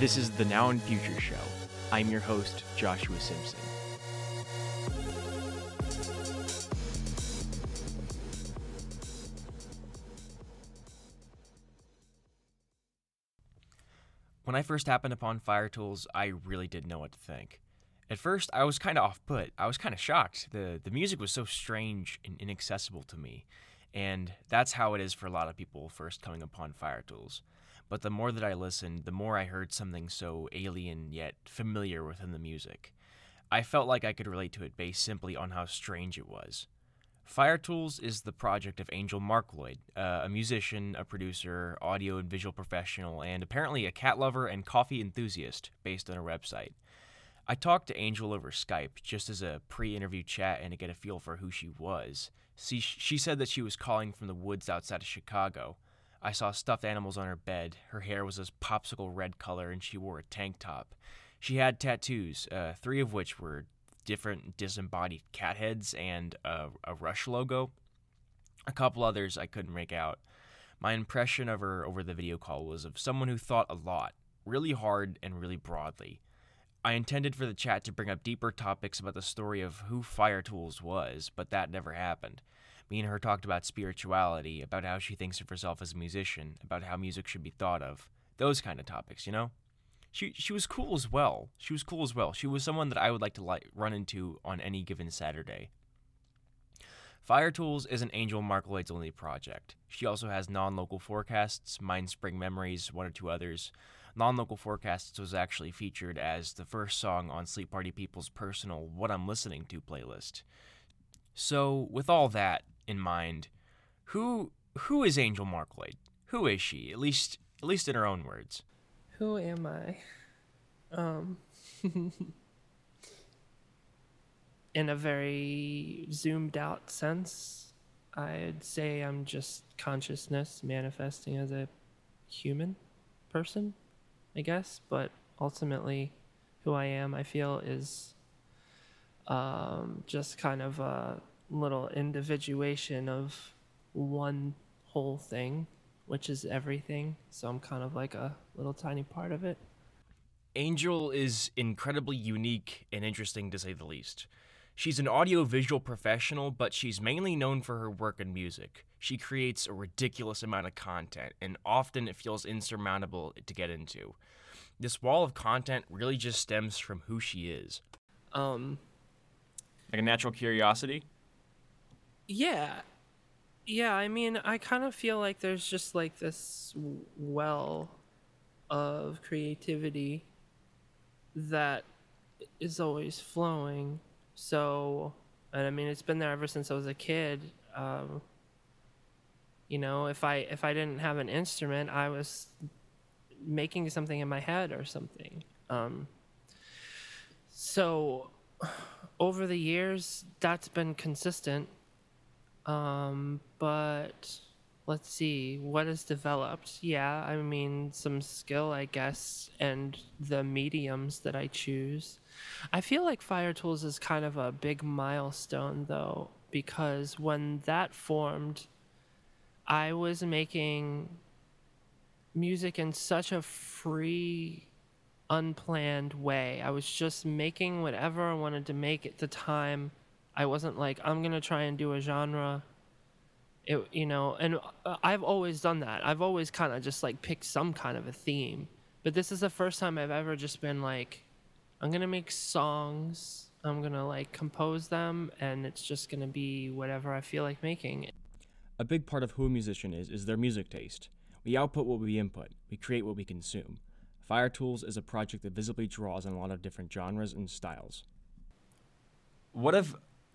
This is the Now and Future Show. I'm your host, Joshua Simpson. When I first happened upon Fire-Toolz, I really didn't know what to think. At first, I was kind of off put. I was kind of shocked. The, the music was so strange and inaccessible to me. And that's how it is for a lot of people first coming upon Fire-Toolz. But the more that I listened, the more I heard something so alien yet familiar within the music. I felt like I could relate to it based simply on how strange it was. Fire-Toolz is the project of Angel Marcloid, uh, a musician, a producer, audio and visual professional, and apparently a cat lover and coffee enthusiast based on her website. I talked to Angel over Skype just as a pre interview chat and to get a feel for who she was. See, she said that she was calling from the woods outside of Chicago. I saw stuffed animals on her bed. Her hair was this popsicle red color and she wore a tank top. She had tattoos, uh, three of which were different disembodied cat heads and a, a Rush logo. A couple others I couldn't make out. My impression of her over the video call was of someone who thought a lot, really hard and really broadly. I intended for the chat to bring up deeper topics about the story of who Fire-Toolz was, but that never happened. Me and her talked about spirituality, about how she thinks of herself as a musician, about how music should be thought of. Those kind of topics, you know? She she was cool as well. She was cool as well. She was someone that I would like to like run into on any given Saturday. Fire-Toolz is an Angel Marcloid's only project. She also has non-local forecasts, Mind Spring Memories, one or two others. Non Local Forecasts was actually featured as the first song on Sleep Party People's personal What I'm Listening to playlist. So, with all that in mind, who who is Angel Marcloid? Who is she? At least at least in her own words. Who am I? Um in a very zoomed out sense, I'd say I'm just consciousness manifesting as a human person. I guess, but ultimately, who I am, I feel, is um, just kind of a little individuation of one whole thing, which is everything. So I'm kind of like a little tiny part of it. Angel is incredibly unique and interesting to say the least. She's an audiovisual professional, but she's mainly known for her work in music. She creates a ridiculous amount of content, and often it feels insurmountable to get into. This wall of content really just stems from who she is. Um, like a natural curiosity? Yeah. Yeah, I mean, I kind of feel like there's just like this well of creativity that is always flowing so, and I mean, it's been there ever since I was a kid. Um, you know, if I if I didn't have an instrument, I was making something in my head or something. Um, so, over the years, that's been consistent. Um, but let's see what has developed. Yeah, I mean, some skill, I guess, and the mediums that I choose. I feel like Fire-Toolz is kind of a big milestone, though, because when that formed, I was making music in such a free, unplanned way. I was just making whatever I wanted to make at the time. I wasn't like, I'm going to try and do a genre. It, you know, and uh, I've always done that. I've always kind of just like picked some kind of a theme. But this is the first time I've ever just been like, I'm gonna make songs. I'm gonna like compose them, and it's just gonna be whatever I feel like making. A big part of who a musician is is their music taste. We output what we input. We create what we consume. Fire-Toolz is a project that visibly draws on a lot of different genres and styles. What if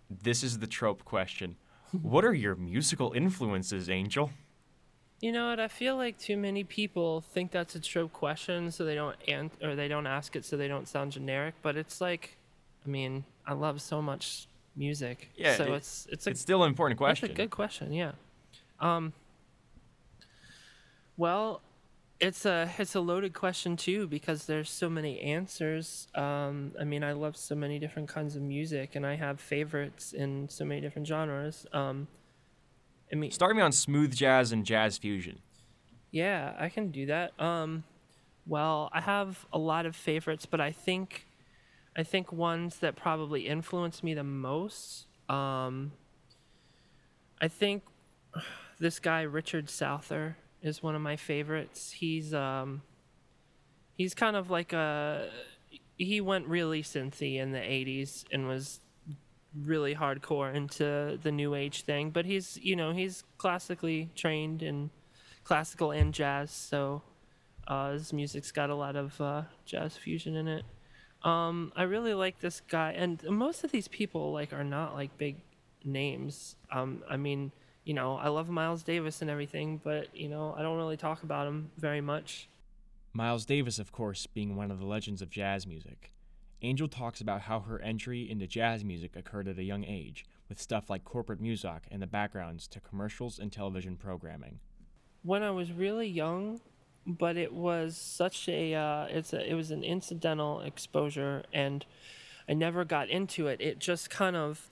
this is the trope question? what are your musical influences, Angel? You know what? I feel like too many people think that's a trope question, so they don't an- or they don't ask it, so they don't sound generic. But it's like, I mean, I love so much music. Yeah. So it, it's it's a, it's still an important question. It's a good question. Yeah. Um. Well, it's a it's a loaded question too because there's so many answers. Um, I mean, I love so many different kinds of music, and I have favorites in so many different genres. Um, I mean, start me on smooth jazz and jazz fusion. Yeah, I can do that. Um, well, I have a lot of favorites, but I think I think ones that probably influenced me the most. Um, I think this guy Richard Souther is one of my favorites. He's um, he's kind of like a he went really synthy in the 80s and was really hardcore into the new age thing but he's you know he's classically trained in classical and jazz so uh, his music's got a lot of uh, jazz fusion in it um, i really like this guy and most of these people like are not like big names um, i mean you know i love miles davis and everything but you know i don't really talk about him very much Miles Davis, of course, being one of the legends of jazz music. Angel talks about how her entry into jazz music occurred at a young age, with stuff like corporate music and the backgrounds to commercials and television programming. When I was really young, but it was such a uh, it's a, it was an incidental exposure, and I never got into it. It just kind of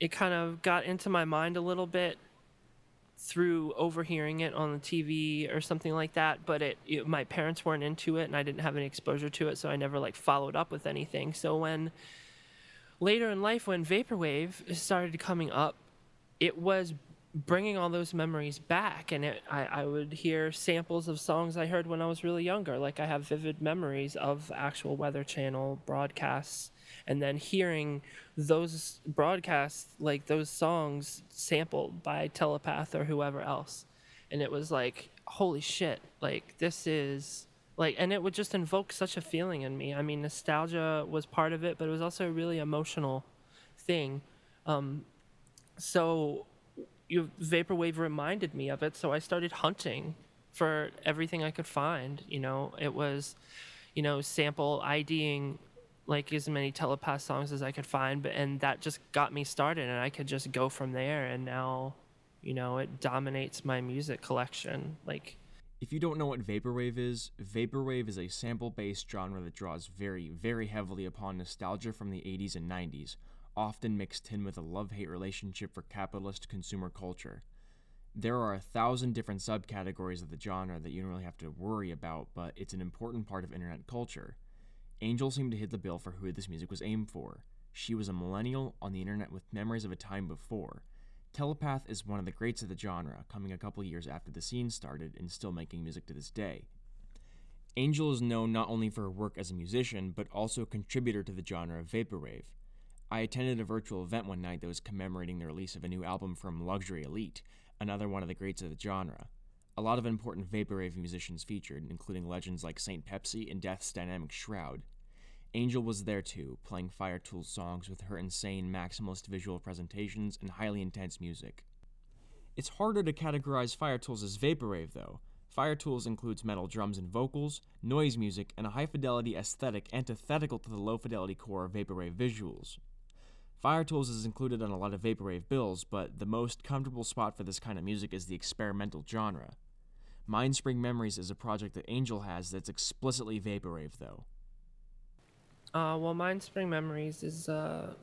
it kind of got into my mind a little bit through overhearing it on the TV or something like that. But it, it, my parents weren't into it, and I didn't have any exposure to it, so I never like followed up with anything. So when later in life, when vaporwave started coming up, it was bringing all those memories back. And it, I, I would hear samples of songs i heard when i was really younger. Like i have vivid memories of actual weather channel broadcasts and then hearing those broadcasts like those songs sampled by telepath or whoever else. And it was like holy shit like this is like and it would just invoke such a feeling in me. I mean nostalgia was part of it but it was also a really emotional thing. Um, so you vaporwave reminded me of it so i started hunting for everything i could find you know it was you know sample iding like as many telepath songs as I could find, but and that just got me started, and I could just go from there. And now, you know, it dominates my music collection. Like, if you don't know what vaporwave is, vaporwave is a sample-based genre that draws very, very heavily upon nostalgia from the 80s and 90s, often mixed in with a love-hate relationship for capitalist consumer culture. There are a thousand different subcategories of the genre that you don't really have to worry about, but it's an important part of internet culture. Angel seemed to hit the bill for who this music was aimed for. She was a millennial on the internet with memories of a time before. Telepath is one of the greats of the genre, coming a couple years after the scene started and still making music to this day. Angel is known not only for her work as a musician, but also a contributor to the genre of vaporwave. I attended a virtual event one night that was commemorating the release of a new album from Luxury Elite, another one of the greats of the genre. A lot of important vaporwave musicians featured, including legends like Saint Pepsi and Death's Dynamic Shroud. Angel was there too, playing Fire-Toolz songs with her insane maximalist visual presentations and highly intense music. It's harder to categorize Fire-Toolz as vaporwave though. Fire-Toolz includes metal drums and vocals, noise music, and a high fidelity aesthetic antithetical to the low fidelity core of vaporwave visuals. Fire-Toolz is included on a lot of vaporwave bills, but the most comfortable spot for this kind of music is the experimental genre. Mindspring Memories is a project that Angel has that's explicitly vaporwave, though. Uh, well, Mindspring Memories is uh,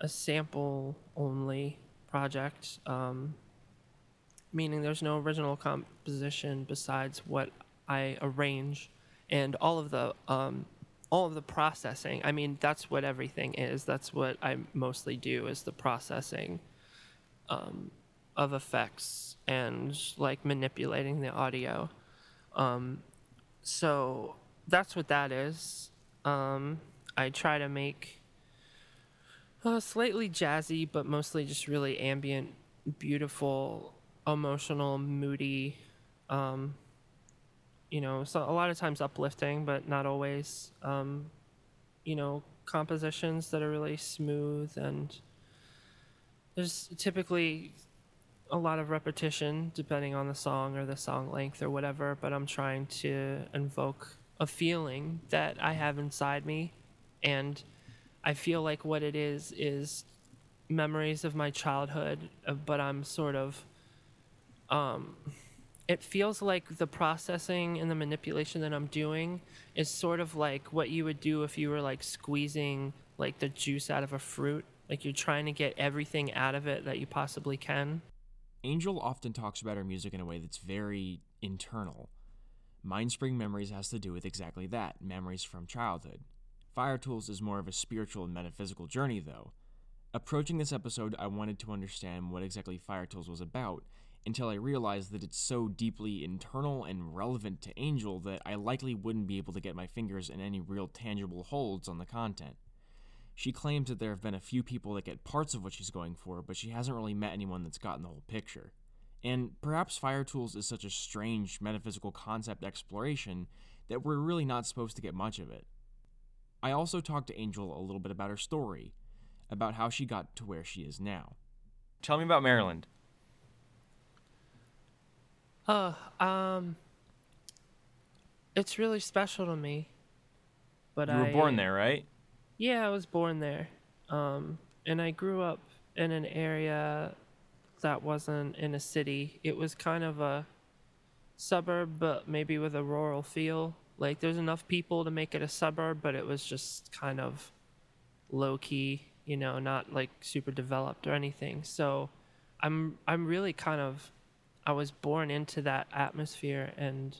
a sample only project, um, meaning there's no original composition besides what I arrange, and all of the um, all of the processing. I mean, that's what everything is. That's what I mostly do is the processing. Um, of effects and like manipulating the audio. Um, so that's what that is. Um, I try to make uh, slightly jazzy, but mostly just really ambient, beautiful, emotional, moody. Um, you know, so a lot of times uplifting, but not always. Um, you know, compositions that are really smooth and there's typically a lot of repetition depending on the song or the song length or whatever, but I'm trying to invoke a feeling that I have inside me. And I feel like what it is is memories of my childhood, uh, but I'm sort of. Um, it feels like the processing and the manipulation that I'm doing is sort of like what you would do if you were like squeezing like the juice out of a fruit. Like you're trying to get everything out of it that you possibly can. Angel often talks about her music in a way that's very internal. Mindspring Memories has to do with exactly that memories from childhood. Fire-Toolz is more of a spiritual and metaphysical journey, though. Approaching this episode, I wanted to understand what exactly Fire-Toolz was about until I realized that it's so deeply internal and relevant to Angel that I likely wouldn't be able to get my fingers in any real tangible holds on the content. She claims that there have been a few people that get parts of what she's going for, but she hasn't really met anyone that's gotten the whole picture. And perhaps Fire-Toolz is such a strange metaphysical concept exploration that we're really not supposed to get much of it. I also talked to Angel a little bit about her story, about how she got to where she is now. Tell me about Maryland. Oh, um, it's really special to me. But You were I, born there, right? Yeah, I was born there. Um, and I grew up in an area that wasn't in a city. It was kind of a suburb, but maybe with a rural feel. Like there's enough people to make it a suburb, but it was just kind of low key, you know, not like super developed or anything. So I'm I'm really kind of I was born into that atmosphere and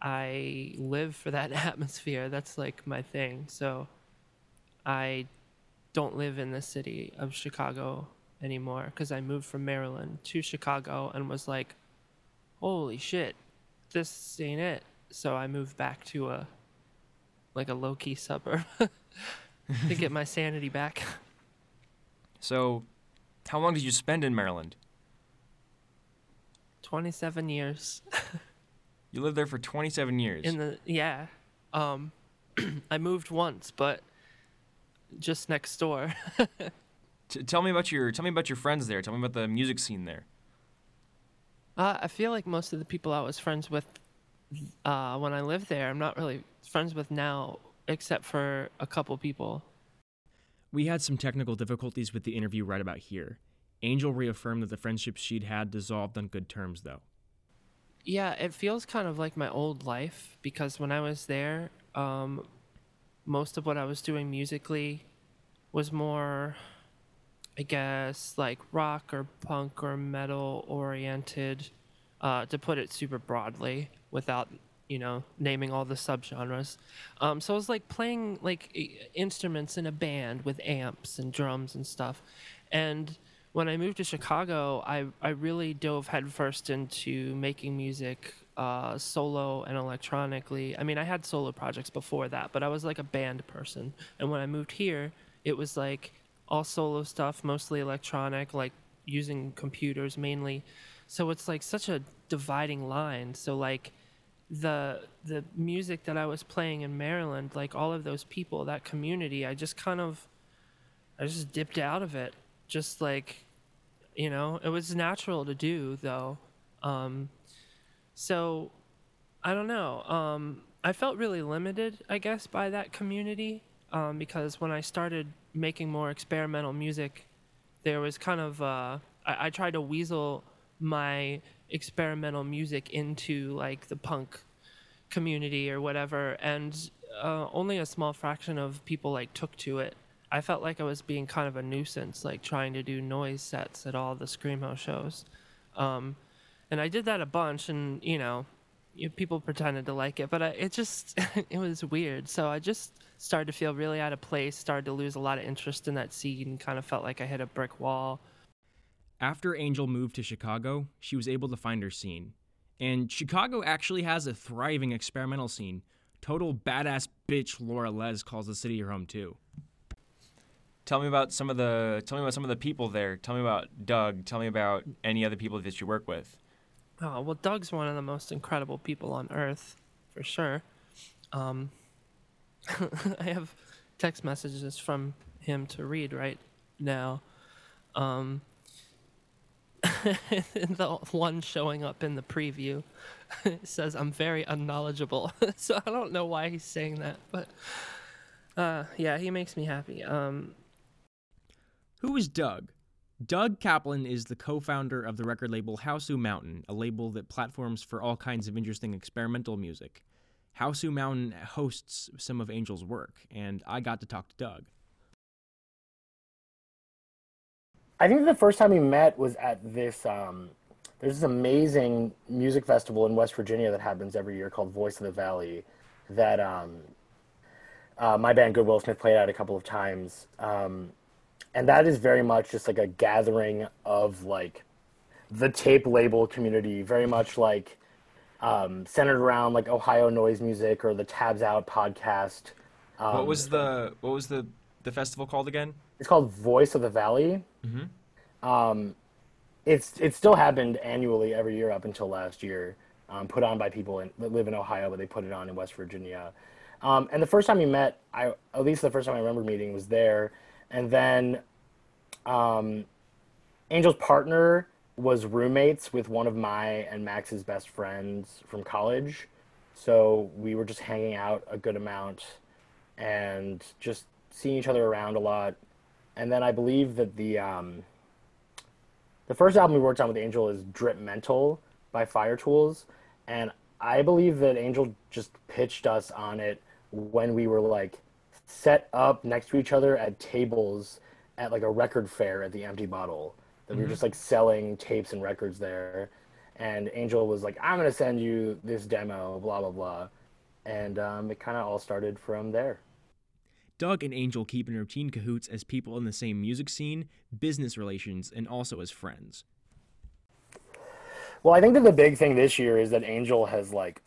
I live for that atmosphere. That's like my thing. So I don't live in the city of Chicago anymore because I moved from Maryland to Chicago and was like, holy shit, this ain't it. So I moved back to a like a low key suburb to get my sanity back. So, how long did you spend in Maryland? 27 years You lived there for 27 years. in the yeah. Um I moved once, but just next door. T- tell me about your tell me about your friends there. Tell me about the music scene there. Uh, I feel like most of the people I was friends with uh, when I lived there, I'm not really friends with now, except for a couple people. We had some technical difficulties with the interview right about here. Angel reaffirmed that the friendship she'd had dissolved on good terms, though. Yeah, it feels kind of like my old life because when I was there, um, most of what I was doing musically was more, I guess, like rock or punk or metal oriented, uh, to put it super broadly without, you know, naming all the subgenres. Um, so it was like playing like instruments in a band with amps and drums and stuff. And when I moved to Chicago, I, I really dove headfirst into making music uh, solo and electronically. I mean, I had solo projects before that, but I was like a band person. And when I moved here, it was like all solo stuff, mostly electronic, like using computers mainly. So it's like such a dividing line. So like the the music that I was playing in Maryland, like all of those people, that community, I just kind of I just dipped out of it. Just like, you know, it was natural to do though. Um, so I don't know. Um, I felt really limited, I guess, by that community um, because when I started making more experimental music, there was kind of uh, I, I tried to weasel my experimental music into like the punk community or whatever, and uh, only a small fraction of people like took to it. I felt like I was being kind of a nuisance, like trying to do noise sets at all the screamo shows, um, and I did that a bunch, and you know, you, people pretended to like it, but I, it just it was weird. So I just started to feel really out of place, started to lose a lot of interest in that scene, kind of felt like I hit a brick wall. After Angel moved to Chicago, she was able to find her scene. And Chicago actually has a thriving experimental scene. Total badass bitch Laura Les calls the city her home too. Tell me about some of the tell me about some of the people there. Tell me about Doug. Tell me about any other people that you work with. Oh, well, Doug's one of the most incredible people on earth, for sure. Um, I have text messages from him to read right now. Um, the one showing up in the preview says, I'm very unknowledgeable. so I don't know why he's saying that, but uh, yeah, he makes me happy. Um, Who is Doug? Doug Kaplan is the co founder of the record label Hausu Mountain, a label that platforms for all kinds of interesting experimental music. Hausu Mountain hosts some of Angel's work, and I got to talk to Doug. I think the first time we met was at this um, there's this amazing music festival in West Virginia that happens every year called Voice of the Valley that um, uh, my band Goodwill Smith played at a couple of times. Um, and that is very much just like a gathering of like the tape label community, very much like um, centered around like Ohio noise music or the Tabs Out podcast. Um, what was the what was the the festival called again? It's called Voice of the Valley. Mm-hmm. Um, it's it still happened annually every year up until last year. Um, put on by people in, that live in Ohio, but they put it on in West Virginia. Um, and the first time we met, I at least the first time I remember meeting was there, and then um, Angel's partner was roommates with one of my and Max's best friends from college. So we were just hanging out a good amount and just seeing each other around a lot. And then I believe that the um, the first album we worked on with Angel is Drip Mental by Fire-Toolz, and I believe that Angel just pitched us on it when we were like set up next to each other at tables at like a record fair at the Empty Bottle. That mm-hmm. we were just like selling tapes and records there, and Angel was like, "I'm gonna send you this demo," blah blah blah, and um, it kind of all started from there. Doug and Angel keep in routine cahoots as people in the same music scene, business relations, and also as friends. Well, I think that the big thing this year is that Angel has like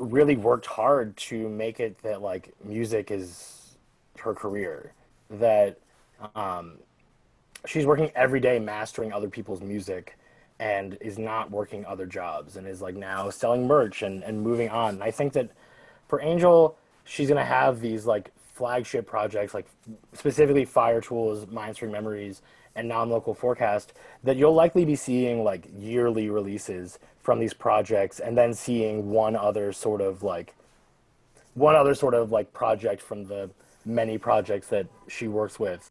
really worked hard to make it that like music is her career. That um, she's working every day mastering other people's music and is not working other jobs and is like now selling merch and, and moving on. And I think that for Angel, she's gonna have these like flagship projects like specifically Fire Tools, Mindspring Memories, and Non-Local Forecast that you'll likely be seeing like yearly releases from these projects and then seeing one other sort of like one other sort of like project from the many projects that she works with.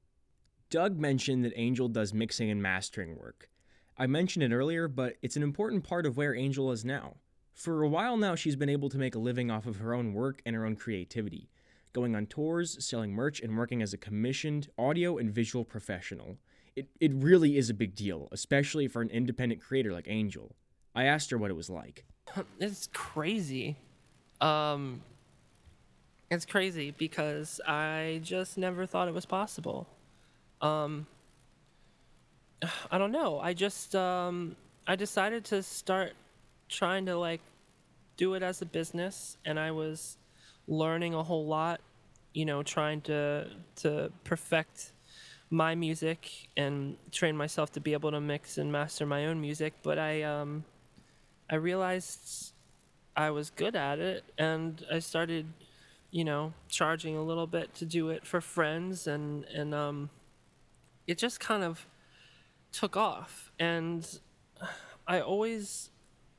Doug mentioned that Angel does mixing and mastering work. I mentioned it earlier, but it's an important part of where Angel is now. For a while now, she's been able to make a living off of her own work and her own creativity going on tours, selling merch, and working as a commissioned audio and visual professional. It, it really is a big deal, especially for an independent creator like Angel. I asked her what it was like. It's crazy. Um, it's crazy because I just never thought it was possible. Um, I don't know. I just um, I decided to start trying to like do it as a business, and I was learning a whole lot, you know, trying to to perfect my music and train myself to be able to mix and master my own music. But I um, I realized I was good at it, and I started, you know, charging a little bit to do it for friends, and and um, it just kind of took off. And I always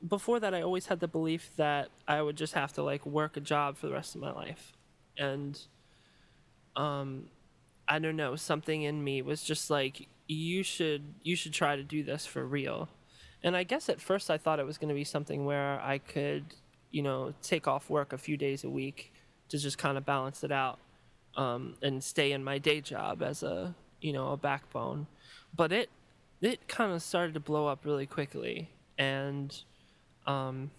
before that I always had the belief that I would just have to like work a job for the rest of my life. And um I don't know, something in me was just like you should you should try to do this for real. And I guess at first I thought it was going to be something where I could, you know, take off work a few days a week to just kind of balance it out um, and stay in my day job as a, you know, a backbone. But it it kind of started to blow up really quickly and um,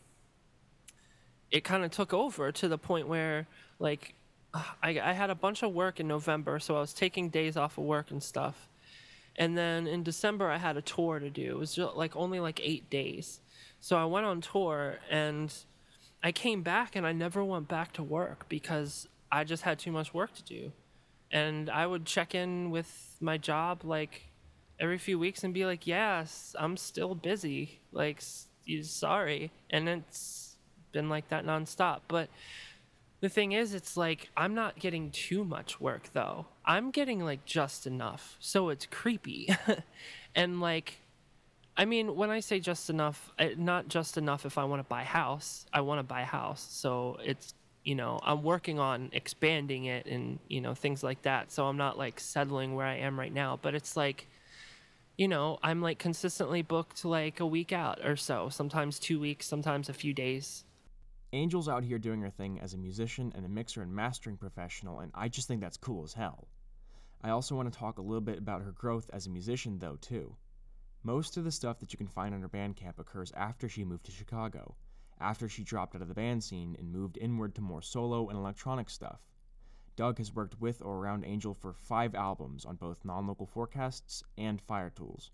it kind of took over to the point where like I, I had a bunch of work in November, so I was taking days off of work and stuff. And then in December, I had a tour to do. It was just like only like eight days. So I went on tour and I came back and I never went back to work because I just had too much work to do. And I would check in with my job like every few weeks and be like, yes, I'm still busy. Like, sorry. And it's been like that nonstop. But the thing is, it's like I'm not getting too much work though. I'm getting like just enough. So it's creepy. and like, I mean, when I say just enough, not just enough if I want to buy a house. I want to buy a house. So it's, you know, I'm working on expanding it and, you know, things like that. So I'm not like settling where I am right now. But it's like, you know, I'm like consistently booked like a week out or so, sometimes two weeks, sometimes a few days. Angel's out here doing her thing as a musician and a mixer and mastering professional, and I just think that's cool as hell. I also want to talk a little bit about her growth as a musician, though, too. Most of the stuff that you can find on her Bandcamp occurs after she moved to Chicago, after she dropped out of the band scene and moved inward to more solo and electronic stuff. Doug has worked with or around Angel for five albums on both Non Local Forecasts and Fire-Toolz.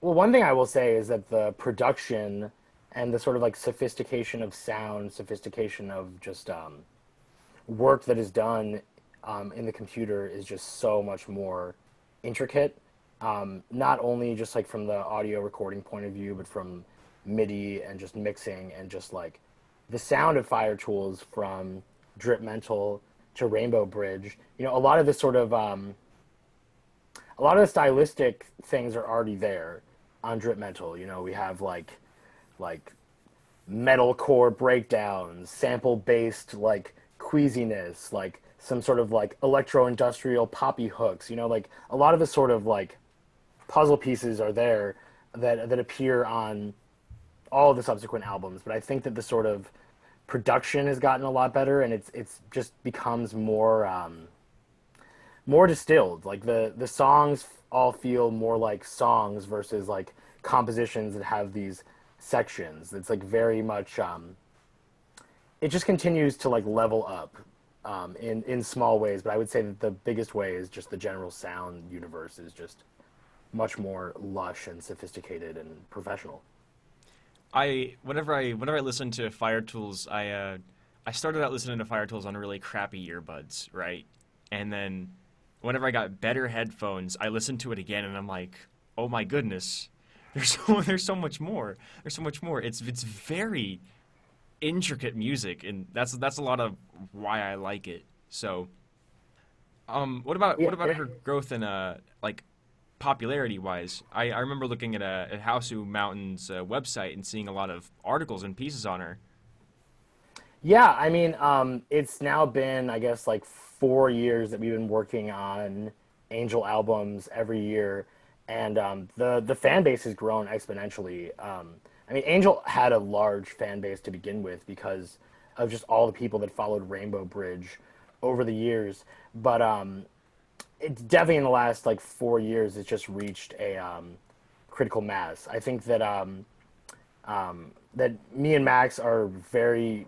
Well, one thing I will say is that the production and the sort of like sophistication of sound, sophistication of just um, work that is done um, in the computer is just so much more intricate. Um, not only just like from the audio recording point of view, but from MIDI and just mixing and just like the sound of Fire-Toolz from Drip Mental to Rainbow Bridge. You know, a lot of the sort of um, a lot of the stylistic things are already there on Drip Mental. You know, we have like like metalcore breakdowns, sample based like queasiness, like some sort of like electro industrial poppy hooks. You know, like a lot of the sort of like puzzle pieces are there that that appear on all the subsequent albums. But I think that the sort of production has gotten a lot better, and it's it's just becomes more um, more distilled. Like the the songs all feel more like songs versus like compositions that have these sections. It's like very much. Um, it just continues to like level up um, in in small ways, but I would say that the biggest way is just the general sound universe is just much more lush and sophisticated and professional. I whenever I whenever I listen to Fire-Toolz, I uh, I started out listening to Fire-Toolz on really crappy earbuds, right? And then whenever I got better headphones, I listened to it again, and I'm like, oh my goodness, there's so there's so much more. There's so much more. It's it's very intricate music, and that's that's a lot of why I like it. So, um, what about yeah, what about yeah. her growth in uh like popularity wise? I, I remember looking at a at Hausu Mountain's uh, website and seeing a lot of articles and pieces on her. Yeah, I mean, um, it's now been I guess like four years that we've been working on Angel albums every year, and um, the the fan base has grown exponentially. Um, I mean, Angel had a large fan base to begin with because of just all the people that followed Rainbow Bridge over the years. But um, it's definitely in the last like four years, it's just reached a um, critical mass. I think that um, um, that me and Max are very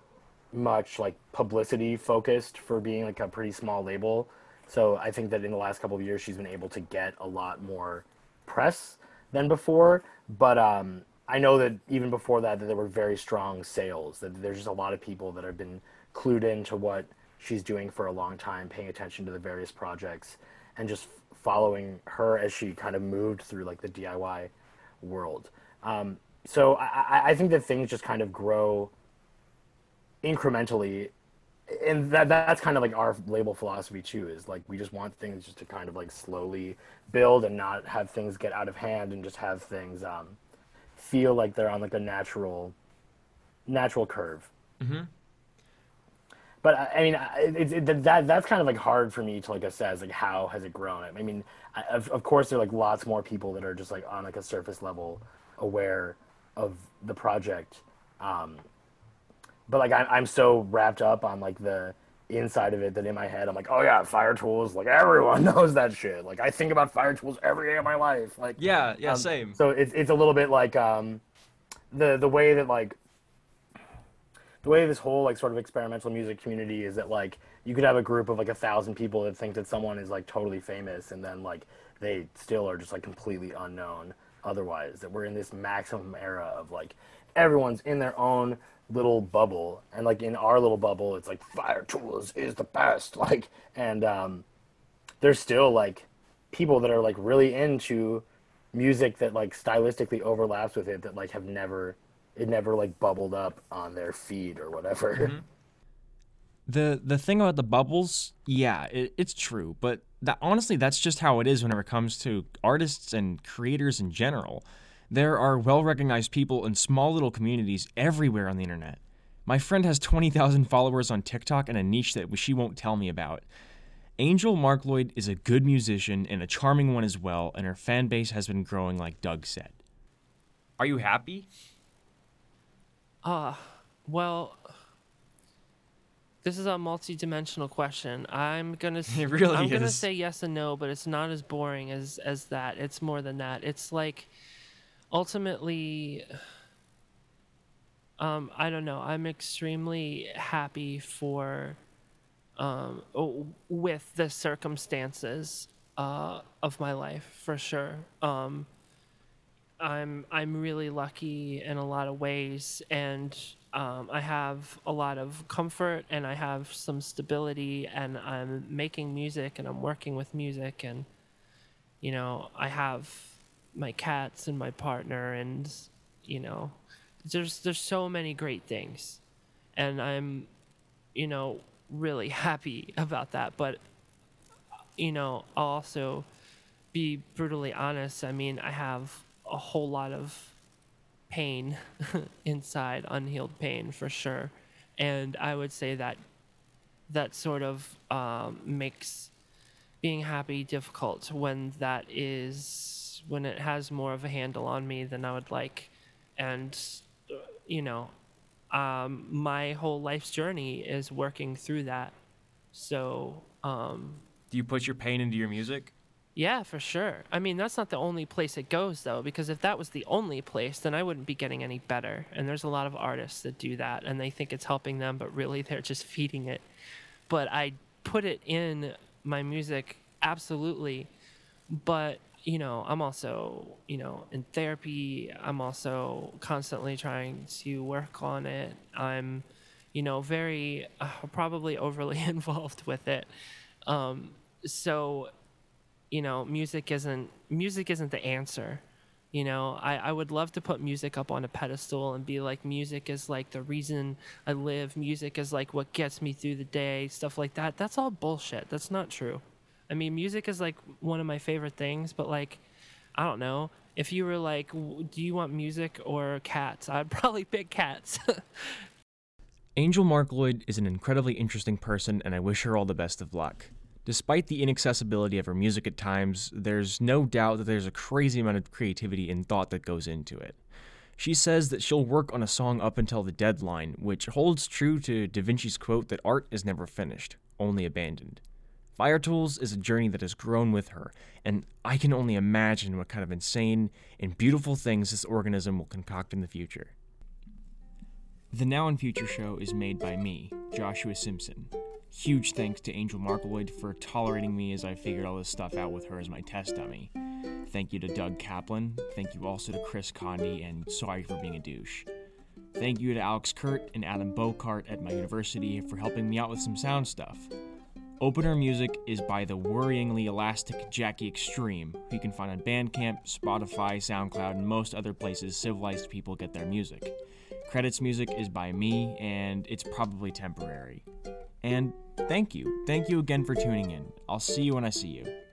much like publicity focused for being like a pretty small label. So I think that in the last couple of years, she's been able to get a lot more press than before. But um, I know that even before that, that there were very strong sales. That there's just a lot of people that have been clued into what she's doing for a long time, paying attention to the various projects, and just following her as she kind of moved through like the DIY world. Um, so I, I think that things just kind of grow incrementally and that that's kind of like our label philosophy too is like we just want things just to kind of like slowly build and not have things get out of hand and just have things um, feel like they're on like a natural natural curve mm-hmm. but i mean it, it, that that's kind of like hard for me to like assess like how has it grown i mean I, of, of course there are like lots more people that are just like on like a surface level aware of the project um, but like I'm, I'm so wrapped up on like the inside of it that in my head I'm like, oh yeah, Fire-Toolz. Like everyone knows that shit. Like I think about Fire-Toolz every day of my life. Like yeah, yeah, um, same. So it's it's a little bit like um, the the way that like the way this whole like sort of experimental music community is that like you could have a group of like a thousand people that think that someone is like totally famous and then like they still are just like completely unknown otherwise that we're in this maximum era of like everyone's in their own little bubble and like in our little bubble it's like Fire-Toolz is the best like and um there's still like people that are like really into music that like stylistically overlaps with it that like have never it never like bubbled up on their feed or whatever mm-hmm. the the thing about the bubbles yeah it, it's true but that honestly that's just how it is whenever it comes to artists and creators in general there are well recognized people in small little communities everywhere on the internet. My friend has 20,000 followers on TikTok and a niche that she won't tell me about. Angel Marcloid is a good musician and a charming one as well, and her fan base has been growing like Doug said. Are you happy? Ah, uh, well, This is a multi-dimensional question. I'm gonna. It really I'm gonna say yes and no, but it's not as boring as as that. It's more than that. It's like, ultimately, um, I don't know. I'm extremely happy for, um, with the circumstances, uh, of my life for sure. Um, I'm I'm really lucky in a lot of ways, and um, I have a lot of comfort, and I have some stability, and I'm making music, and I'm working with music, and you know I have my cats and my partner, and you know there's there's so many great things, and I'm you know really happy about that, but you know I'll also be brutally honest. I mean I have a whole lot of pain inside, unhealed pain for sure. And I would say that that sort of um, makes being happy difficult when that is when it has more of a handle on me than I would like. And you know, um, my whole life's journey is working through that. So um, Do you put your pain into your music? yeah, for sure. I mean, that's not the only place it goes, though, because if that was the only place, then I wouldn't be getting any better. And there's a lot of artists that do that, and they think it's helping them, but really they're just feeding it. But I put it in my music, absolutely. But, you know, I'm also, you know, in therapy. I'm also constantly trying to work on it. I'm, you know, very, uh, probably overly involved with it. Um, so you know music isn't music isn't the answer you know I, I would love to put music up on a pedestal and be like music is like the reason i live music is like what gets me through the day stuff like that that's all bullshit that's not true i mean music is like one of my favorite things but like i don't know if you were like do you want music or cats i'd probably pick cats Angel Marcloid is an incredibly interesting person, and I wish her all the best of luck. Despite the inaccessibility of her music at times, there's no doubt that there's a crazy amount of creativity and thought that goes into it. She says that she'll work on a song up until the deadline, which holds true to Da Vinci's quote that art is never finished, only abandoned. Fire-Toolz is a journey that has grown with her, and I can only imagine what kind of insane and beautiful things this organism will concoct in the future. The Now and Future show is made by me, Joshua Simpson. Huge thanks to Angel Marcloid for tolerating me as I figured all this stuff out with her as my test dummy. Thank you to Doug Kaplan. Thank you also to Chris Conde, and sorry for being a douche. Thank you to Alex Kurt and Adam Bocart at my university for helping me out with some sound stuff. Opener music is by the worryingly elastic Jackie Extreme, who you can find on Bandcamp, Spotify, SoundCloud, and most other places civilized people get their music. Credits music is by me, and it's probably temporary. And thank you. Thank you again for tuning in. I'll see you when I see you.